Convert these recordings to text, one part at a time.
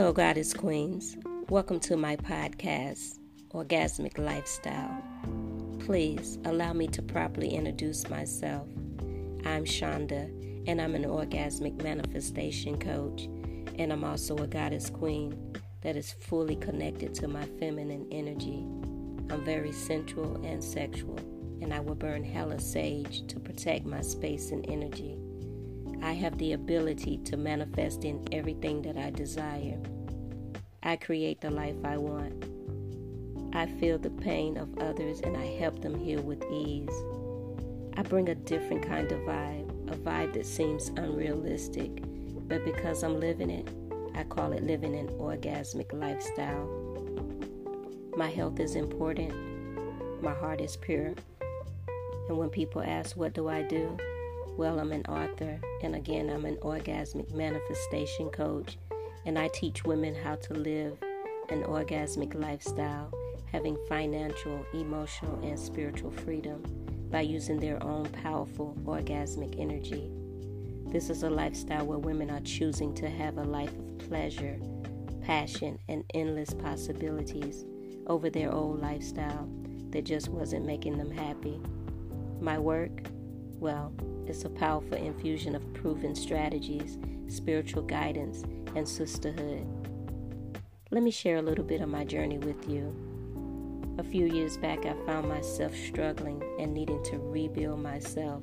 Hello, Goddess Queens. Welcome to my podcast, Orgasmic Lifestyle. Please allow me to properly introduce myself. I'm Shonda, and I'm an orgasmic manifestation coach, and I'm also a goddess queen that is fully connected to my feminine energy. I'm very sensual and sexual, and I will burn hella sage to protect my space and energy. I have the ability to manifest in everything that I desire. I create the life I want. I feel the pain of others and I help them heal with ease. I bring a different kind of vibe, a vibe that seems unrealistic, but because I'm living it, I call it living an orgasmic lifestyle. My health is important, my heart is pure. And when people ask, What do I do? Well, I'm an author, and again, I'm an orgasmic manifestation coach, and I teach women how to live an orgasmic lifestyle, having financial, emotional, and spiritual freedom by using their own powerful orgasmic energy. This is a lifestyle where women are choosing to have a life of pleasure, passion, and endless possibilities over their old lifestyle that just wasn't making them happy. My work, well, it's a powerful infusion of proven strategies, spiritual guidance, and sisterhood. Let me share a little bit of my journey with you. A few years back, I found myself struggling and needing to rebuild myself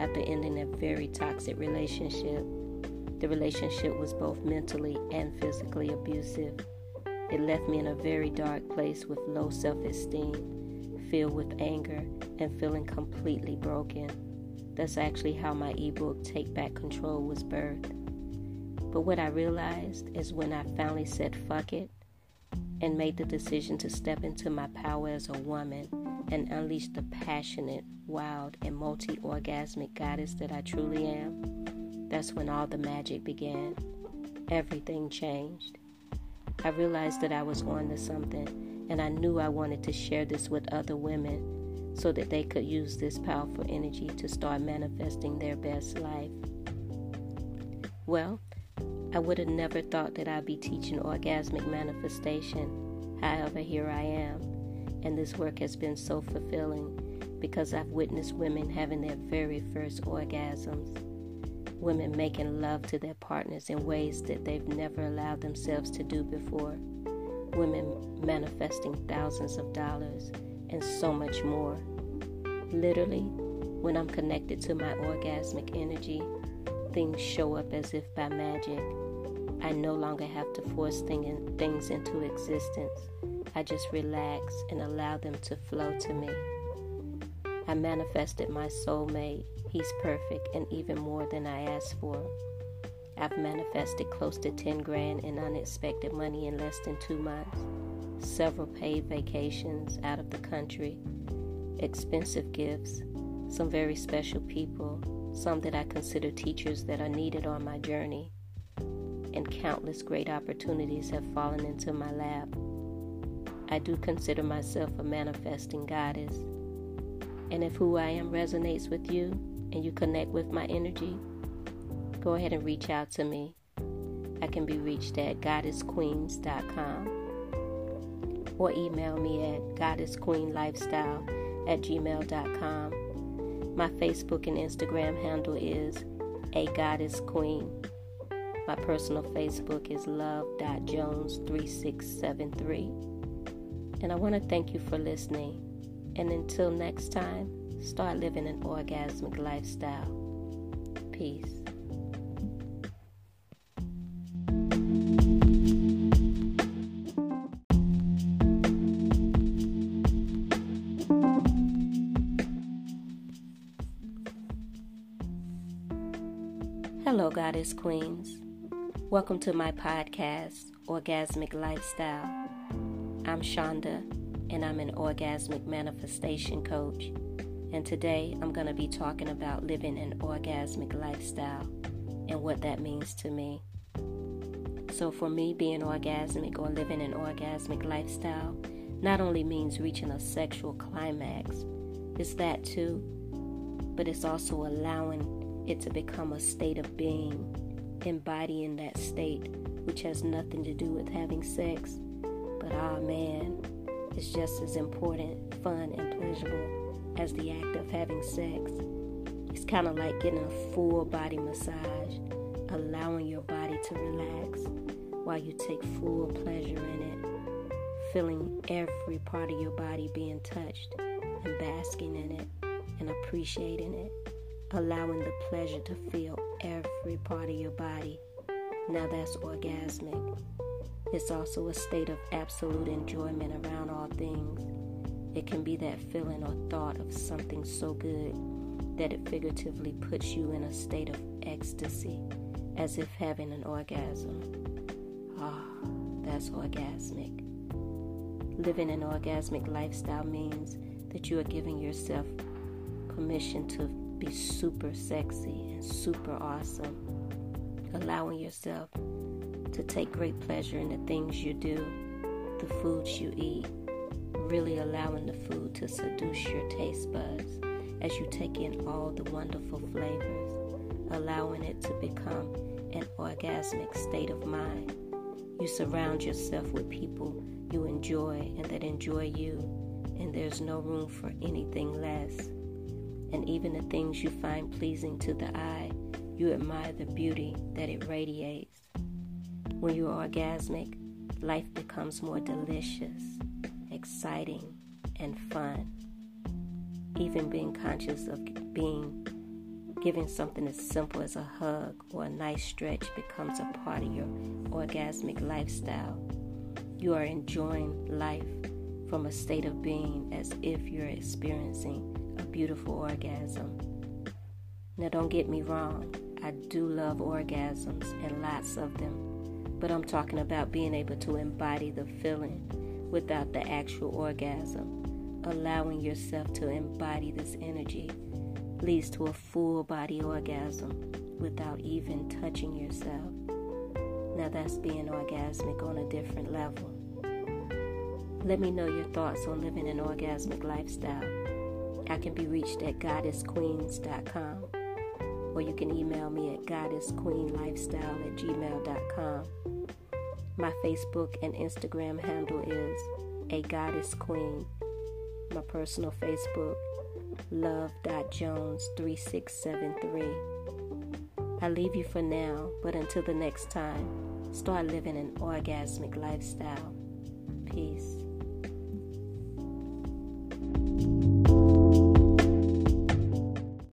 after ending a very toxic relationship. The relationship was both mentally and physically abusive. It left me in a very dark place with low self esteem, filled with anger, and feeling completely broken. That's actually how my ebook Take Back Control was birthed. But what I realized is when I finally said fuck it and made the decision to step into my power as a woman and unleash the passionate, wild, and multi orgasmic goddess that I truly am, that's when all the magic began. Everything changed. I realized that I was on to something, and I knew I wanted to share this with other women so that they could use this powerful energy to start manifesting their best life. Well, I would have never thought that I'd be teaching orgasmic manifestation. However, here I am, and this work has been so fulfilling because I've witnessed women having their very first orgasms, women making love to their partners in ways that they've never allowed themselves to do before, women manifesting thousands of dollars and so much more. Literally, when I'm connected to my orgasmic energy, things show up as if by magic. I no longer have to force thing things into existence. I just relax and allow them to flow to me. I manifested my soulmate. He's perfect and even more than I asked for. I've manifested close to 10 grand in unexpected money in less than two months several paid vacations out of the country, expensive gifts, some very special people, some that I consider teachers that are needed on my journey, and countless great opportunities have fallen into my lap. I do consider myself a manifesting goddess. And if who I am resonates with you and you connect with my energy, go ahead and reach out to me. I can be reached at goddessqueens.com or email me at goddessqueenlifestyle at gmail.com. My Facebook and Instagram handle is a goddess queen. My personal Facebook is love.jones3673. And I want to thank you for listening. And until next time, start living an orgasmic lifestyle. Peace. Hello, Goddess Queens. Welcome to my podcast, Orgasmic Lifestyle. I'm Shonda, and I'm an orgasmic manifestation coach. And today I'm going to be talking about living an orgasmic lifestyle and what that means to me. So, for me, being orgasmic or living an orgasmic lifestyle not only means reaching a sexual climax, it's that too, but it's also allowing it to become a state of being, embodying that state which has nothing to do with having sex. But ah, man, it's just as important, fun, and pleasurable as the act of having sex. It's kind of like getting a full body massage, allowing your body to relax while you take full pleasure in it, feeling every part of your body being touched and basking in it and appreciating it, allowing the pleasure to feel every part of your body. Now that's orgasmic. It's also a state of absolute enjoyment around all things. It can be that feeling or thought of something so good that it figuratively puts you in a state of ecstasy, as if having an orgasm. Ah, that's orgasmic. Living an orgasmic lifestyle means that you are giving yourself permission to be super sexy and super awesome, allowing yourself to take great pleasure in the things you do, the foods you eat, really allowing the food to seduce your taste buds as you take in all the wonderful flavors, allowing it to become an orgasmic state of mind. You surround yourself with people you enjoy and that enjoy you, and there's no room for anything less. And even the things you find pleasing to the eye, you admire the beauty that it radiates. When you're orgasmic, life becomes more delicious, exciting, and fun. Even being conscious of being Giving something as simple as a hug or a nice stretch becomes a part of your orgasmic lifestyle. You are enjoying life from a state of being as if you're experiencing a beautiful orgasm. Now, don't get me wrong, I do love orgasms and lots of them, but I'm talking about being able to embody the feeling without the actual orgasm, allowing yourself to embody this energy leads to a full body orgasm without even touching yourself. Now that's being orgasmic on a different level. Let me know your thoughts on living an orgasmic lifestyle. I can be reached at goddessqueens.com or you can email me at goddessqueenlifestyle at gmail.com. My Facebook and Instagram handle is a goddess queen. My personal Facebook love.jones3673. I leave you for now, but until the next time, start living an orgasmic lifestyle. Peace.